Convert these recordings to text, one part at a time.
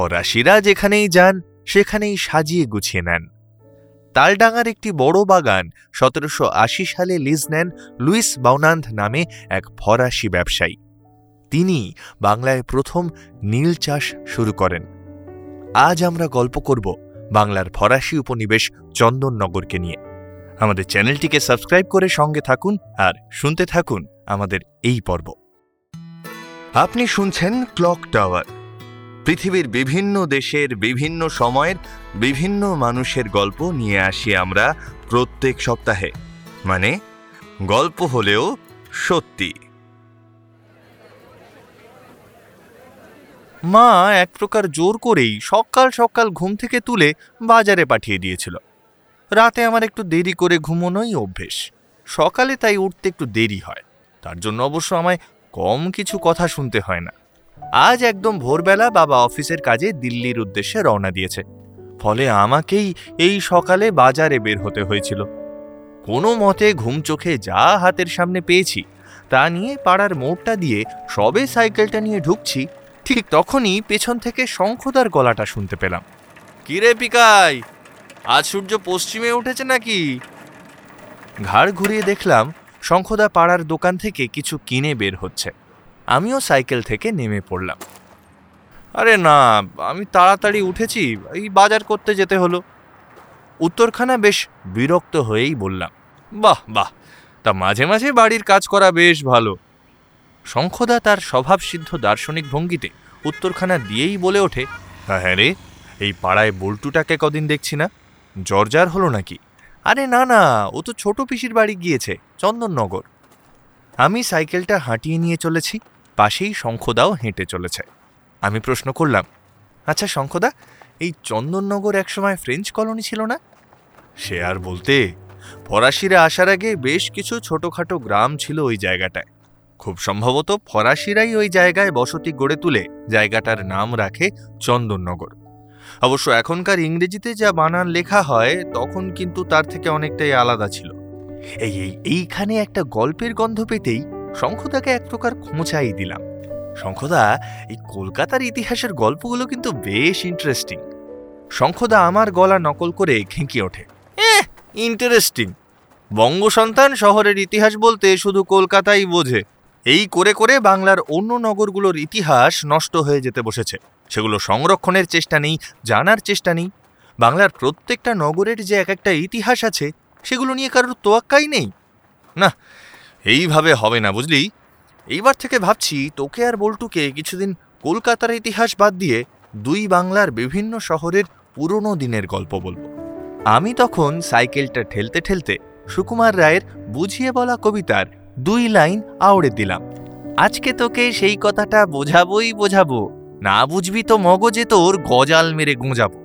ফরাসিরা যেখানেই যান, সেখানেই সাজিয়ে গুছিয়ে নেন। তালডাঙ্গার একটি বড় বাগান সতেরোশো আশি সালে লিজ নেন লুইস বাউনান্দ নামে এক ফরাসি ব্যবসায়ী। তিনি বাংলায় প্রথম নীল চাষ শুরু করেন। আজ আমরা গল্প করব বাংলার ফরাসি উপনিবেশ চন্দননগরকে নিয়ে। আমাদের চ্যানেলটিকে সাবস্ক্রাইব করে সঙ্গে থাকুন আর শুনতে থাকুন আমাদের এই পর্ব। আপনি শুনছেন ক্লক টাওয়ার। পৃথিবীর বিভিন্ন দেশের বিভিন্ন সময়ের বিভিন্ন মানুষের গল্প নিয়ে আসি আমরা প্রত্যেক সপ্তাহে। মানে গল্প হলেও সত্যি। মা এক প্রকার জোর করেই সকাল সকাল ঘুম থেকে তুলে বাজারে পাঠিয়ে দিয়েছিল। রাতে আমার একটু দেরি করে ঘুমোনোই অভ্যেস। সকালে তাই উঠতে একটু দেরি হয়। তার জন্য অবশ্য আমায় কম কিছু কথা শুনতে হয় না। আজ একদম ভোরবেলা বাবা অফিসের কাজে দিল্লির উদ্দেশ্যে রওনা দিয়েছে। ফলে আমাকেই এই সকালে বাজারে বের হতে হয়েছিল। কোনো মতে ঘুম চোখে যা হাতের সামনে পেয়েছি, তা নিয়ে পাড়ার মোড়টা দিয়ে সবে সাইকেলটা নিয়ে ঢুকছি, ঠিক তখনই পেছন থেকে শঙ্খদার গলাটা শুনতে পেলাম। কিরে পিকাই, আজ সূর্য পশ্চিমে উঠেছে নাকি? ঘাড় ঘুরিয়ে দেখলাম শঙ্খদা পাড়ার দোকান থেকে কিছু কিনে বের হচ্ছে। আমিও সাইকেল থেকে নেমে পড়লাম। আরে না, আমি তাড়াতাড়ি উঠেছি, এই বাজার করতে যেতে হলো। উত্তরখানা বেশ বিরক্ত হয়েই বললাম, বাহ বাহ, তা মাঝে মাঝে বাড়ির কাজ করা বেশ ভালো। শঙ্খদা তার স্বভাবসিদ্ধ দার্শনিক ভঙ্গিতে উত্তরখানা দিয়েই বলে ওঠে হ্যাঁ রে, এই পাড়ায় বল্টুটাকে কদিন দেখছি না? জর্জার হলো নাকি? আরে না না, ও তো ছোট পিসির বাড়ি গিয়েছে, চন্দননগর। আমি সাইকেলটা হাঁটিয়ে নিয়ে চলেছি। পাশেই শঙ্খদাও হেঁটে চলেছে। আমি প্রশ্ন করলাম আচ্ছা শঙ্খদা, এই চন্দননগর একসময় ফ্রেঞ্চ কলোনি ছিল না? সে আর বলতে, ফরাসিরা আসার আগে বেশ কিছু ছোটখাটো গ্রাম ছিল ওই জায়গাটায়। খুব সম্ভবত ফরাসিরাই ওই জায়গায় বসতি গড়ে তুলে জায়গাটার নাম রাখে চন্দননগর। অবশ্য এখনকার ইংরেজিতে যা বানান লেখা হয়, তখন কিন্তু তার থেকে অনেকটাই আলাদা ছিল। এই এই, এইখানে একটা গল্পের গন্ধ পেতেই শঙ্খদাকে এক প্রকার খোঁচাই দিলাম। শঙ্খদা, এই কলকাতার ইতিহাসের গল্পগুলো কিন্তু বেশ ইন্টারেস্টিং শঙ্খদা আমার গলা নকল করে খেঁকিয়ে ওঠে। ইন্টারেস্টিং বঙ্গ সন্তান শহরের ইতিহাস বলতে শুধু কলকাতাই বোঝে। এই করে করে বাংলার অন্য নগরগুলোর ইতিহাস নষ্ট হয়ে যেতে বসেছে। সেগুলো সংরক্ষণের চেষ্টা নেই, জানার চেষ্টা নেই। বাংলার প্রত্যেকটা নগরের যে এক একটা ইতিহাস আছে, সেগুলো নিয়ে কারোর তোয়াক্কাই নেই। না এইভাবে হবে না, বুঝলি? এইবার থেকে ভাবছি তোকে আর বল্টুকে কিছুদিন কলকাতার ইতিহাস বাদ দিয়ে দুই বাংলার বিভিন্ন শহরের পুরনো দিনের গল্প বলব। আমি তখন সাইকেলটা ঠেলতে ঠেলতে সুকুমার রায়ের বুঝিয়ে বলা কবিতার দুই লাইন আওড়ে দিলাম। আজকে তোকে সেই কথাটা বোঝাবই বোঝাবো, না বুঝবি তো মগজে তোর গজাল মেরে গোঁজাবো।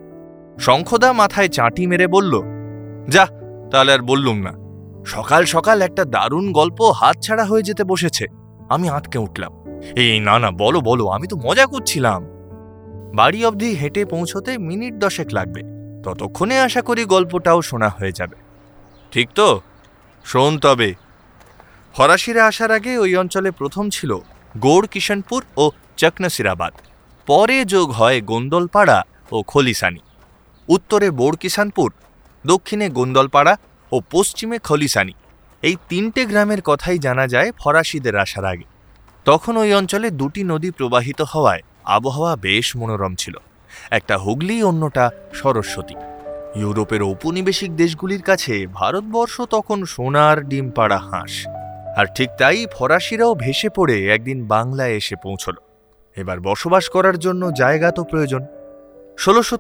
শঙ্খদা মাথায় চাঁটি মেরে বলল, যা, তাহলে আর বললুম না। সকাল সকাল একটা দারুণ গল্প হাতছাড়া হয়ে যেতে বসেছে। আমি আটকে উঠলাম। এই, না না, বলো বলো, আমি তো মজা করছিলাম। বাড়ি অবধি হেঁটে পৌঁছতে মিনিট দশেক লাগবে। ততক্ষণে আশা করি গল্পটাও শোনা হয়ে যাবে। ঠিক তো? শোন তবে। ফরাসিরা আসার আগে ওই অঞ্চলে প্রথম ছিল গৌড় কিষণপুর ও চকনসিরাবাদ। পরে যোগ হয় গোন্দলপাড়া ও খলিসানি। উত্তরে বোড় কিষানপুর, দক্ষিণে গোন্দলপাড়া ও পশ্চিমে খলিসানি। এই তিনটে গ্রামের কথাই জানা যায় ফরাসিদের আসার আগে। তখন ওই অঞ্চলে দুটি নদী প্রবাহিত হওয়ায় আবহাওয়া বেশ মনোরম ছিল। একটা হুগলি, অন্যটা সরস্বতী। ইউরোপের ঔপনিবেশিক দেশগুলির কাছে ভারতবর্ষ তখন সোনার ডিম পাড়া হাঁস। আর ঠিক তাই ফরাসিরাও ভেসে পড়ে একদিন বাংলায় এসে পৌঁছল। এবার বসবাস করার জন্য জায়গা তো প্রয়োজন। ষোলোশো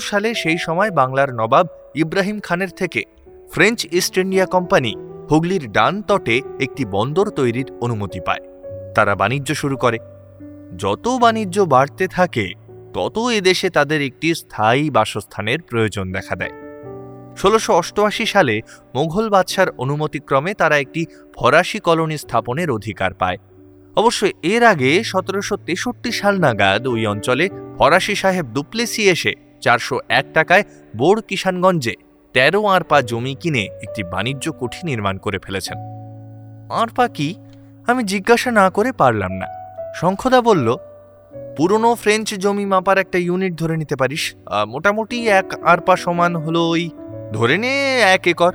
সালে সেই সময় বাংলার নবাব ইব্রাহিম খানের থেকে ফ্রেঞ্চ ইস্ট ইন্ডিয়া কোম্পানি হুগলির ডান তটে একটি বন্দর তৈরির অনুমতি পায়। তারা বাণিজ্য শুরু করে। যত বাণিজ্য বাড়তে থাকে, তত এদেশে তাদের একটি স্থায়ী বাসস্থানের প্রয়োজন দেখা দেয়। ষোলোশো অষ্টআশি সালে মোঘল বাদশার অনুমতিক্রমে তারা একটি ফরাসি কলোনি স্থাপনের অধিকার পায়। অবশ্য এর আগে সতেরোশো তেষট্টি সাল নাগাদ ওই অঞ্চলে ফরাসি সাহেব দুপ্লেসি এসে চারশো এক টাকায় বোর কিষানগঞ্জে তেরো আরপা জমি কিনে একটি বাণিজ্য কুঠি নির্মাণ করে ফেলেছেন। আরপা কি? আমি জিজ্ঞাসা না করে পারলাম না। শঙ্খদা বলল, পুরনো ফ্রেঞ্চ জমি মাপার একটা ইউনিট ধরে নিতে পারিস। মোটামুটি এক আরপা সমান হলো ওই, ধরে নে এক একর।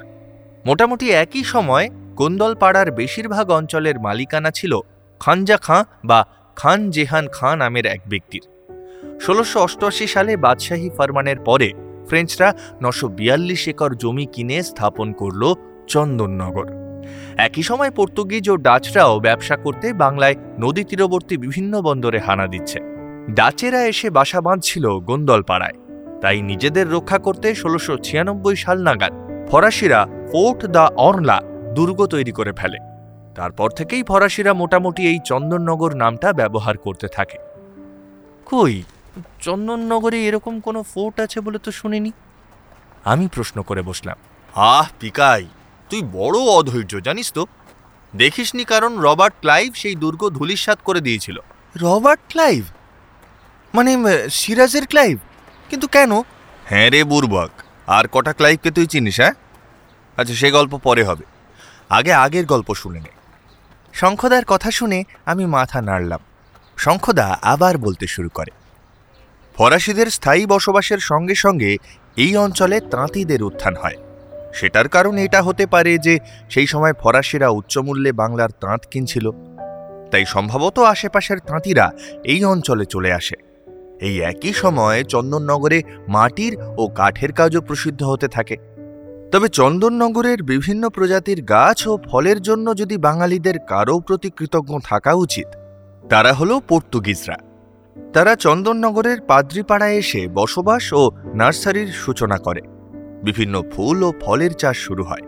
মোটামুটি একই সময় কোন্দল পাড়ার বেশিরভাগ অঞ্চলের মালিকানা ছিল খানজা খাঁ বা খান জেহান খাঁ নামের এক ব্যক্তির। ষোলোশো অষ্টআশি সালে বাদশাহী ফরমানের পরে ফ্রেঞ্চরা নশো বিয়াল্লিশ একর জমি কিনে স্থাপন করল চন্দননগর। একই সময় পর্তুগিজ ও ডাচরাও ব্যবসা করতে বাংলায় নদী তীরবর্তী বিভিন্ন বন্দরে হানা দিচ্ছে। ডাচেরা এসে বাসা বাঁধছিল গোন্দলপাড়ায়। তাই নিজেদের রক্ষা করতে ষোলোশো ছিয়ানব্বই সাল নাগাদ ফরাসিরা ফোর্ট দ্য অর্লা দুর্গ তৈরি করে ফেলে। তারপর থেকেই ফরাসিরা মোটামুটি এই চন্দননগর নামটা ব্যবহার করতে থাকে। কই? চন্দননগরে এরকম কোনো ফোর্ট আছে বলে তো শুনিনি। আমি প্রশ্ন করে বসলাম। আহ পিকাই তুই বড় অধৈর্য জানিস তো? দেখিসনি কারণ রবার্ট ক্লাইভ সেই দুর্গ ধুলিস্বাত করে দিয়েছিল। Robert Clive? মানে সিরাজের ক্লাইভ? কিন্তু কেন? হ্যাঁ রে বুর্বক আর কটা ক্লাইভকে তুই চিনিস হ্যাঁ? আচ্ছা সে গল্প পরে হবে। আগে আগের গল্প শুনে নে। শঙ্খদার কথা শুনে আমি মাথা নাড়লাম। শঙ্খদা আবার বলতে শুরু করে। ফরাসিদের স্থায়ী বসবাসের সঙ্গে সঙ্গে এই অঞ্চলে তাঁতিদের উত্থান হয়। সেটার কারণ এটা হতে পারে যে সেই সময় ফরাসিরা উচ্চমূল্যে বাংলার তাঁত কিনছিল। তাই সম্ভবত আশেপাশের তাঁতিরা এই অঞ্চলে চলে আসে। এই একই সময়ে চন্দননগরে মাটির ও কাঠের কাজও প্রসিদ্ধ হতে থাকে। তবে চন্দননগরের বিভিন্ন প্রজাতির গাছ ও ফলের জন্য যদি বাঙালিদের কারও প্রতি কৃতজ্ঞ থাকা উচিত, তারা হলো পর্তুগিজরা। তারা চন্দননগরের পাদ্রিপাড়ায় এসে বসবাস ও নার্সারির সূচনা করে। বিভিন্ন ফুল ও ফলের চাষ শুরু হয়।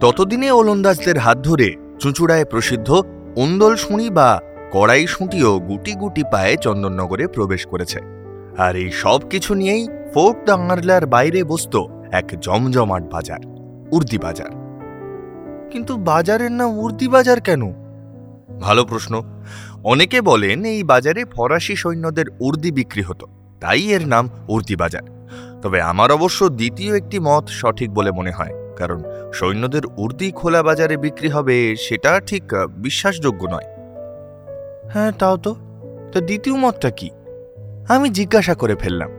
ততদিনে ওলন্দাজদের হাত ধরে চুঁচুড়ায় প্রসিদ্ধ উন্দল শুঁড়ি বা কড়াই শুঁটিও গুটি গুটি পায়ে চন্দননগরে প্রবেশ করেছে। আর এই সব কিছু নিয়েই ফোর্ট দাঙ্গারলার বাইরে বসত এক জমজমাট বাজার, উর্দি বাজার। কিন্তু বাজারের নাম উর্দি বাজার কেন? ভালো প্রশ্ন। অনেকে বলেন এই বাজারে ফরাসি সৈন্যদের উর্দি বিক্রি হতো, তাই এর নাম উর্দি বাজার। তবে আমার অবশ্য দ্বিতীয় একটি মত সঠিক বলে মনে হয়, কারণ সৈন্যদের উর্দি খোলা বাজারে বিক্রি হবে সেটা ঠিক বিশ্বাসযোগ্য নয়। হ্যাঁ তাও তো। তো দ্বিতীয় মতটা কি? আমি জিজ্ঞাসা করে ফেললাম।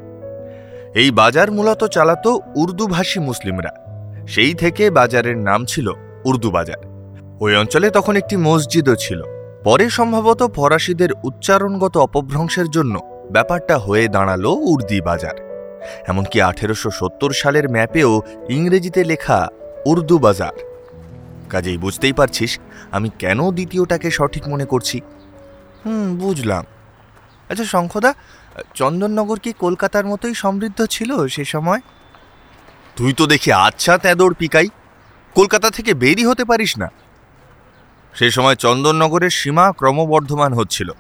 এই বাজার মূলত চালাতো উর্দুভাষী মুসলিমরা। সেই থেকে বাজারের নাম ছিল উর্দু বাজার। ওই অঞ্চলে তখন একটি মসজিদও ছিল। পরে সম্ভবত ফরাসিদের উচ্চারণগত অপভ্রংশের জন্য ব্যাপারটা হয়ে দাঁড়াল উর্দি বাজার। এমনকি আঠেরোশো সত্তর সালের ম্যাপেও ইংরেজিতে লেখা উর্দু বাজার। কাজেই বুঝতেই পারছিস, আমি কেন দ্বিতীয়টাকে সঠিক মনে করছি? হুম, বুঝলাম। আচ্ছা শঙ্খদা, চন্দননগর কি কলকাতার মতোই সমৃদ্ধ ছিল সে সময়? তুই তো দেখি আচ্ছা তেদর পিকাই। কলকাতা থেকে বেরি হতে পারিস না। সে সময় চন্দননগরের সীমা ক্রমবর্ধমান হচ্ছিল।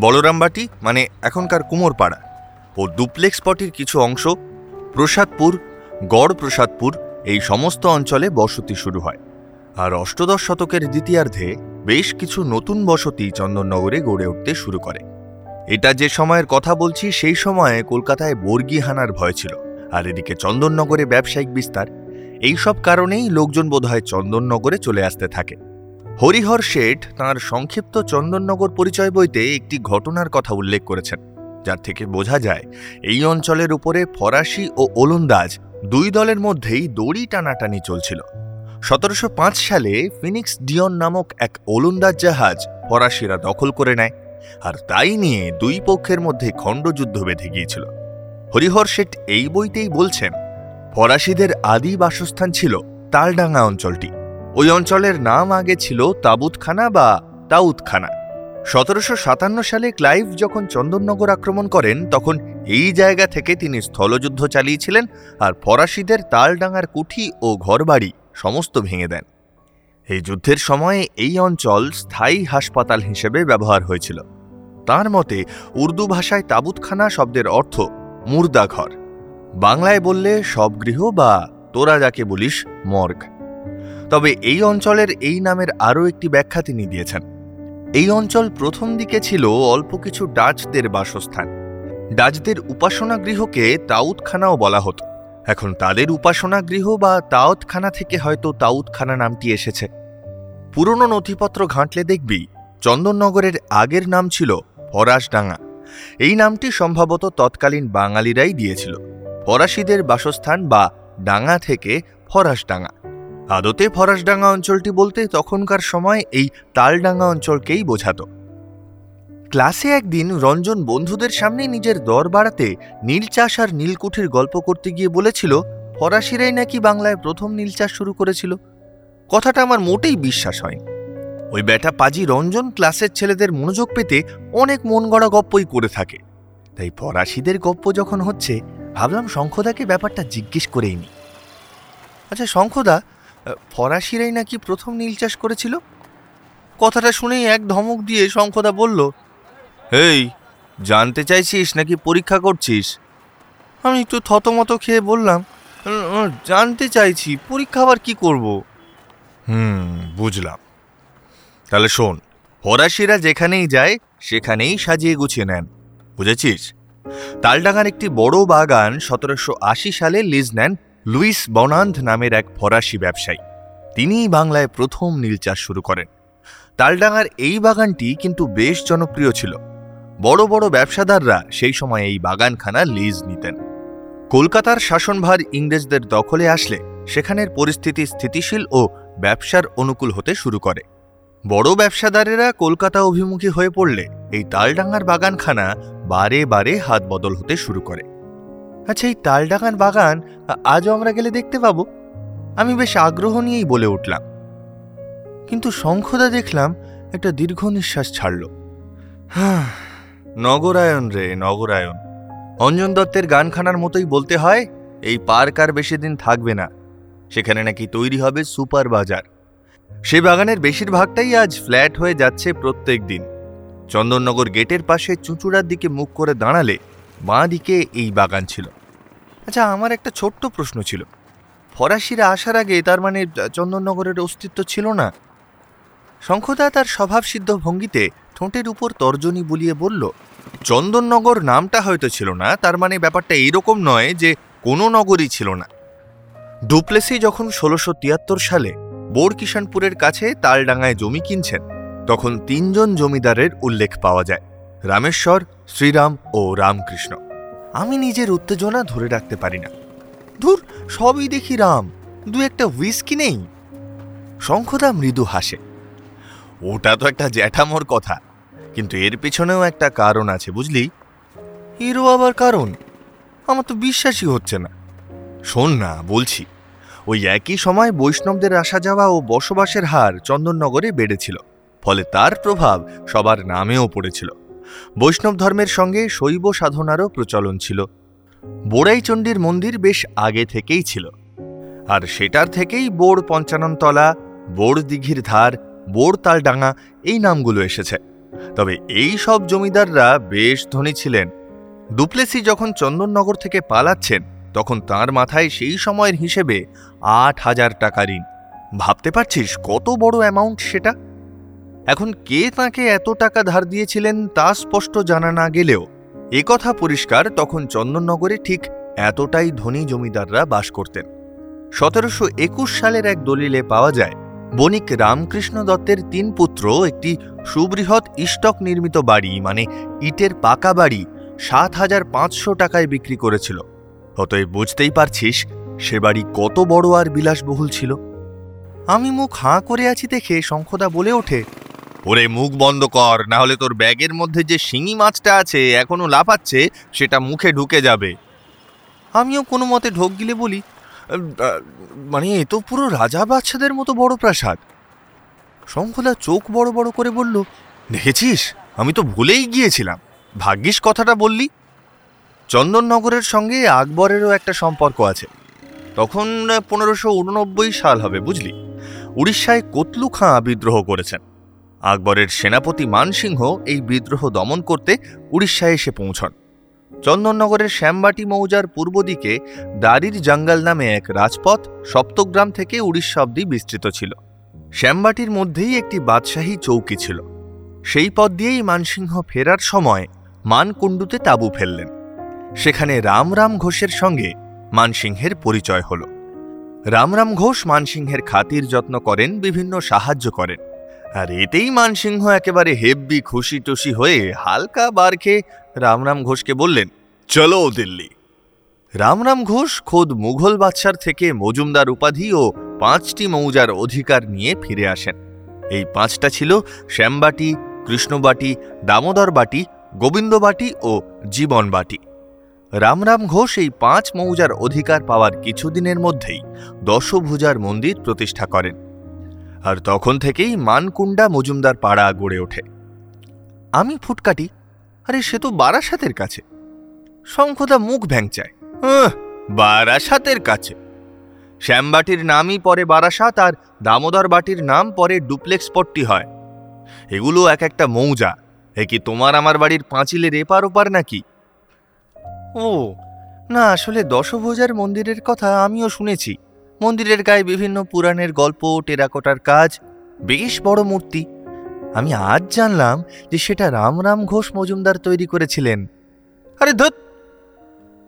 বলরামবাটি মানে এখনকার কুমোরপাড়া। ও ডুপ্লেক্স পটির কিছু অংশ প্রসাদপুর গড় প্রসাদপুর এই সমস্ত অঞ্চলে বসতি শুরু হয়। আর অষ্টদশ শতকের দ্বিতীয়ার্ধে বেশ কিছু নতুন বসতি চন্দননগরে গড়ে উঠতে শুরু করে। এটা যে সময়ের কথা বলছি, সেই সময়ে কলকাতায় বর্গি হানার ভয় ছিল। আর এদিকে চন্দননগরে ব্যবসায়িক বিস্তার, এইসব কারণেই লোকজন বোধহয় চন্দননগরে চলে আসতে থাকে। হরিহর শেঠ তাঁর সংক্ষিপ্ত চন্দননগর পরিচয় বইতে একটি ঘটনার কথা উল্লেখ করেছেন, যার থেকে বোঝা যায়, এই অঞ্চলের উপরে ফরাসি ও ওলন্দাজ দুই দলের মধ্যেই দড়ি টানাটানি চলছিল। সতেরোশো পাঁচ সালে ফিনিক্স ডিয়ন নামক এক ওলন্দাজ জাহাজ ফরাসিরা দখল করে নেয়, আর তাই নিয়ে দুই পক্ষের মধ্যে খণ্ডযুদ্ধ বেঁধে গিয়েছিল। হরিহর শেঠ এই বইতেই বলছেন, ফরাসিদের আদি বাসস্থান ছিল তালডাঙ্গা অঞ্চলটি। ওই অঞ্চলের নাম আগে ছিল তাবুতখানা বা তাউতখানা। সতেরোশো সাতান্ন সালে ক্লাইভ যখন চন্দননগর আক্রমণ করেন, তখন এই জায়গা থেকে তিনি স্থলযুদ্ধ চালিয়েছিলেন আর ফরাসিদের তালডাঙ্গার কুঠি ও ঘরবাড়ি সমস্ত ভেঙে দেন। এই যুদ্ধের সময়ে এই অঞ্চল স্থায়ী হাসপাতাল হিসেবে ব্যবহার হয়েছিল। তার মতে, উর্দু ভাষায় তাবুতখানা শব্দের অর্থ মুর্দাঘর। বাংলায় বললে সব গৃহ বা তোরা যাকে বলিস, মর্গ তবে এই অঞ্চলের এই নামের আরও একটি ব্যাখ্যা তিনি দিয়েছেন। এই অঞ্চল প্রথম দিকে ছিল অল্প কিছু ডাচদের বাসস্থান। ডাচদের উপাসনা গৃহকে তাউতখানাও বলা হতো। এখন তাদের উপাসনা গৃহ বা তাওতখানা থেকে হয়তো তাউতখানা নামটি এসেছে। পুরনো নথিপত্র ঘাঁটলে দেখবি, চন্দননগরের আগের নাম ছিল ফরাসডাঙ্গা। এই নামটি সম্ভবত তৎকালীন বাঙালিরাই দিয়েছিল। ফরাসিদের বাসস্থান বা ডাঙ্গা থেকে ফরাসডাঙ্গা। আদতে ফরাসডাঙ্গা অঞ্চলটি বলতে তখনকার সময় এই তালডাঙ্গা অঞ্চলকেই বোঝাতো। ক্লাসে একদিন রঞ্জন বন্ধুদের সামনে নিজের দর বাড়াতে নীল চাষ আর নীলকুঠির গল্প করতে গিয়ে বলেছিল, ফরাসিরাই নাকি বাংলায় প্রথম নীল চাষ শুরু করেছিল? কথাটা আমার মোটেই বিশ্বাস হয়নি। ওই ব্যাটা পাজি রঞ্জন ক্লাসের ছেলেদের মনোযোগ পেতে অনেক মন গড়া গপ্পই করে থাকে। তাই ফরাসিদের গপ্প যখন হচ্ছে, ভাবলাম শঙ্খদাকে ব্যাপারটা জিজ্ঞেস করেই নি। আচ্ছা শঙ্খদা ফরাসিরাই নাকি প্রথম নীল চাষ করেছিল? কথাটা শুনেই এক ধমক দিয়ে শঙ্খদা বলল এই জানতে চাইছিস নাকি পরীক্ষা করছিস? আমি একটু থতমত খেয়ে বললাম "উম, উম, জানতে চাইছি পরীক্ষা আবার কি করব? হুম বুঝলাম। তাহলে শোন ফরাসিরা যেখানেই যায় সেখানেই সাজিয়ে গুছিয়ে নেন বুঝেছিস? তালডাঙ্গার একটি বড় বাগান সতেরোশো আশি সালে লিজ নেন লুইস বনান্দ নামের এক ফরাসি ব্যবসায়ী। তিনিই বাংলায় প্রথম নীল চাষ শুরু করেন। তালডাঙার এই বাগানটি কিন্তু বেশ জনপ্রিয় ছিল। বড় বড় ব্যবসাদাররা সেই সময় এই বাগানখানা লিজ নিতেন। কলকাতার শাসনভার ইংরেজদের দখলে আসলে সেখানের পরিস্থিতি স্থিতিশীল ও ব্যবসার অনুকূল হতে শুরু করে। বড় ব্যবসাদারেরা কলকাতা অভিমুখী হয়ে পড়লে এই তালডাঙ্গার বাগানখানা বারে বারে হাত বদল হতে শুরু করে। আচ্ছা এই তালডাঙ্গার বাগান, আজও আমরা গেলে দেখতে পাবো। আমি বেশ আগ্রহ নিয়েই বলে উঠলাম। কিন্তু শঙ্খদা দেখলাম একটা দীর্ঘ নিঃশ্বাস ছাড়ল। হ্যাঁ নগরায়ন রে নগরায়ন অঞ্জন দত্তের গানখানার মতোই বলতে হয়, এই পার্ক আর বেশি দিন থাকবে না। সেখানে নাকি তৈরি হবে সুপার বাজার। সে বাগানের বেশিরভাগটাই আজ ফ্ল্যাট হয়ে যাচ্ছে প্রত্যেক দিন। চন্দননগর গেটের পাশে চুঁচুড়ার দিকে মুখ করে দাঁড়ালে বাঁ দিকে এই বাগান ছিল। আচ্ছা আমার একটা ছোট্ট প্রশ্ন ছিল। ফরাসিরা আসার আগে তার মানে চন্দননগরের অস্তিত্ব ছিল না? শঙ্খদা তার স্বভাবসিদ্ধ ভঙ্গিতে ঠোঁটের উপর তর্জনী বুলিয়ে বলল, চন্দননগর নামটা হয়তো ছিল না, তার মানে ব্যাপারটা এইরকম নয় যে কোনো নগরই ছিল না। ডুপ্লেসি যখন ষোলোশো তিয়াত্তর সালে বোর কিষানপুরের কাছে তালডাঙ্গায় জমি কিনছেন, তখন তিনজন জমিদারের উল্লেখ পাওয়া যায়। রামেশ্বর শ্রীরাম ও রামকৃষ্ণ। আমি নিজের উত্তেজনা ধরে রাখতে পারি না। ধুর, সবই দেখি রাম, দু একটা হুইস্কি নেই। শঙ্খদা মৃদু হাসে। ওটা তো একটা জ্যাঠামোর কথা, কিন্তু এর পেছনেও একটা কারণ আছে, বুঝলি? এরও আবার কারণ? আমার তো বিশ্বাসই হচ্ছে না। শোন না, বলছি, ওই একই সময় বৈষ্ণবদের আসা যাওয়া ও বসবাসের হার চন্দননগরে বেড়েছিল, ফলে তার প্রভাব সবার নামেও পড়েছিল। বৈষ্ণব ধর্মের সঙ্গে শৈব সাধনারও প্রচলন ছিল। বোড়াইচণ্ডীর মন্দির বেশ আগে থেকেই ছিল। আর সেটার থেকেই বোড় পঞ্চাননতলা বোড় দিঘির ধার বোড় তালডাঙ্গা এই নামগুলো এসেছে। তবে এই সব জমিদাররা বেশ ধনী ছিলেন। ডুপ্লেসি যখন চন্দননগর থেকে পালাচ্ছেন, তখন তার মাথায় সেই সময়ের হিসেবে আট হাজার টাকা ঋণ। ভাবতে পারছিস কত বড় অ্যামাউন্ট সেটা? এখন কে তাকে এত টাকা ধার দিয়েছিলেন তা স্পষ্ট জানা না গেলেও একথা পরিষ্কার তখন চন্দননগরে ঠিক এতটাই ধনী জমিদাররা বাস করতেন। সতেরোশো একুশ সালের এক দলিলে পাওয়া যায়, বণিক রামকৃষ্ণ দত্তের তিন পুত্র একটি সুবৃহৎ ইস্টক নির্মিত বাড়ি মানে ইটের পাকা বাড়ি, সাত হাজার পাঁচশো টাকায় বিক্রি করেছিল। অতএব বুঝতেই পারছিস, সে বাড়ি কত বড় আর বিলাসবহুল ছিল। আমি মুখ হাঁ করে আছি দেখে শঙ্খদা বলে ওঠে ওরে মুখ বন্ধ কর না হলে তোর ব্যাগের মধ্যে যে শিঙি মাছটা আছে এখনও লাফাচ্ছে সেটা মুখে ঢুকে যাবে। আমিও কোনো মতে ঢোক গিলে বলি "আহ, আহ, মানে এ তো পুরো রাজা বাচ্চাদের মতো বড় প্রাসাদ। শঙ্খলা চোখ বড় বড় করে বলল দেখেছিস? আমি তো ভুলেই গিয়েছিলাম। ভাগ্যিস কথাটা বললি। চন্দননগরের সঙ্গে আকবরেরও একটা সম্পর্ক আছে। তখন পনেরোশো উননব্বই সাল হবে বুঝলি? উড়িষ্যায় কতলু খাঁ বিদ্রোহ করেছেন। আকবরের সেনাপতি মানসিংহ এই বিদ্রোহ দমন করতে উড়িষ্যায় এসে পৌঁছন। চন্দননগরের শ্যামবাটি মৌজার পূর্ব দিকে দারির জঙ্গল নামে এক রাজপথ সপ্তগ্রাম থেকে উড়িষ্যা অব্দি বিস্তৃত ছিল। শ্যামবাটির মধ্যেই একটি বাদশাহী চৌকি ছিল। সেই পথ দিয়েই মানসিংহ ফেরার সময় মানকুণ্ডুতে তাঁবু ফেললেন। সেখানে রামরাম ঘোষের সঙ্গে মানসিংহের পরিচয় হল। রামরাম ঘোষ মানসিংহের খাতির যত্ন করেন, বিভিন্ন সাহায্য করেন। আর এতেই মানসিংহ একেবারে হেব্বি খুশি টুসি হয়ে হালকা বার খেয়ে রামরাম ঘোষকে বললেন, চলো দিল্লি। রামরাম ঘোষ খোদ মুঘল বাদশার থেকে মজুমদার উপাধি ও পাঁচটি মৌজার অধিকার নিয়ে ফিরে আসেন। এই পাঁচটা ছিল শ্যামবাটি, কৃষ্ণবাটি, দামোদর বাটি গোবিন্দবাটি ও জীবনবাটি রামরাম ঘোষ এই পাঁচ মৌজার অধিকার পাওয়ার কিছুদিনের মধ্যেই দশভুজার মন্দির প্রতিষ্ঠা করেন। আর তখন থেকেই মানকুণ্ডা মজুমদার পাড়া গড়ে ওঠে। আমি ফুটকাটি আরে সে তো বারাসাতের কাছে। শঙ্খদা মুখ ভ্যাংচায় "আহ, বারাসাতের কাছে। শ্যামবাটির নামই পরে বারাসাত আর দামোদর বাটির নাম পরে ডুপ্লেক্স পট্টি হয়। এগুলো এক একটা মৌজা এ কি তোমার আমার বাড়ির পাঁচিলের এপার ওপার নাকি? ও না আসলে দশভুজার মন্দিরের কথা আমিও শুনেছি। মন্দিরের গায়ে বিভিন্ন পুরাণের গল্প, টেরাকোটার কাজ, বেশ বড় মূর্তি। আমি আজ জানলাম যে সেটা রামরাম ঘোষ মজুমদার তৈরি করেছিলেন। আরে ধত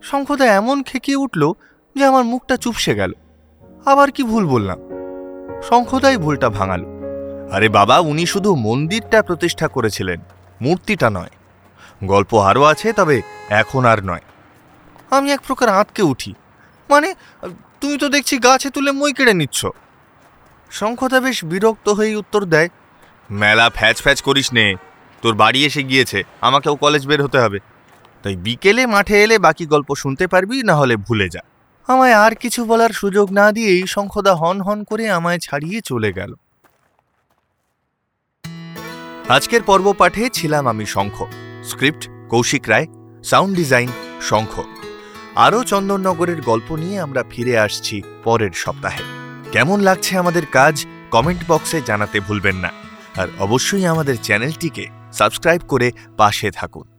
শঙ্খদা এমন খেকিয়ে উঠল যে আমার মুখটা চুপসে গেল। আবার কি ভুল বললাম? শঙ্খদাই ভুলটা ভাঙাল। আরে বাবা, উনি শুধু মন্দিরটা প্রতিষ্ঠা করেছিলেন, মূর্তিটা নয়। গল্প আরও আছে, তবে এখন আর নয়। আমি এক প্রকার আঁতকে উঠি। মানে তুমি তো দেখছি গাছে তুলে মই কেড়ে নিচ্ছ। শঙ্খদা বেশ বিরক্ত হয়ে উত্তর দেয় মেলা ফ্যাচ ফ্যাচ করিস নে তোর বাড়ি এসে গিয়েছে আমাকেও কলেজ বের হতে হবে। তাই বিকেলে মাঠে এলে বাকি গল্প শুনতে পারবি না হলে ভুলে যা। আমায় আর কিছু বলার সুযোগ না দিয়েই শঙ্খদা হন হন করে আমায় ছাড়িয়ে চলে গেল। আজকের পর্ব পাঠে ছিলাম আমি Shankha. Script Koushik Roy sound design Shankha. আরও চন্দননগরের গল্প নিয়ে আমরা ফিরে আসছি পরের সপ্তাহে। কেমন লাগছে আমাদের কাজ? কমেন্ট বক্সে জানাতে ভুলবেন না। আর অবশ্যই আমাদের চ্যানেলটিকে সাবস্ক্রাইব করে পাশে থাকুন।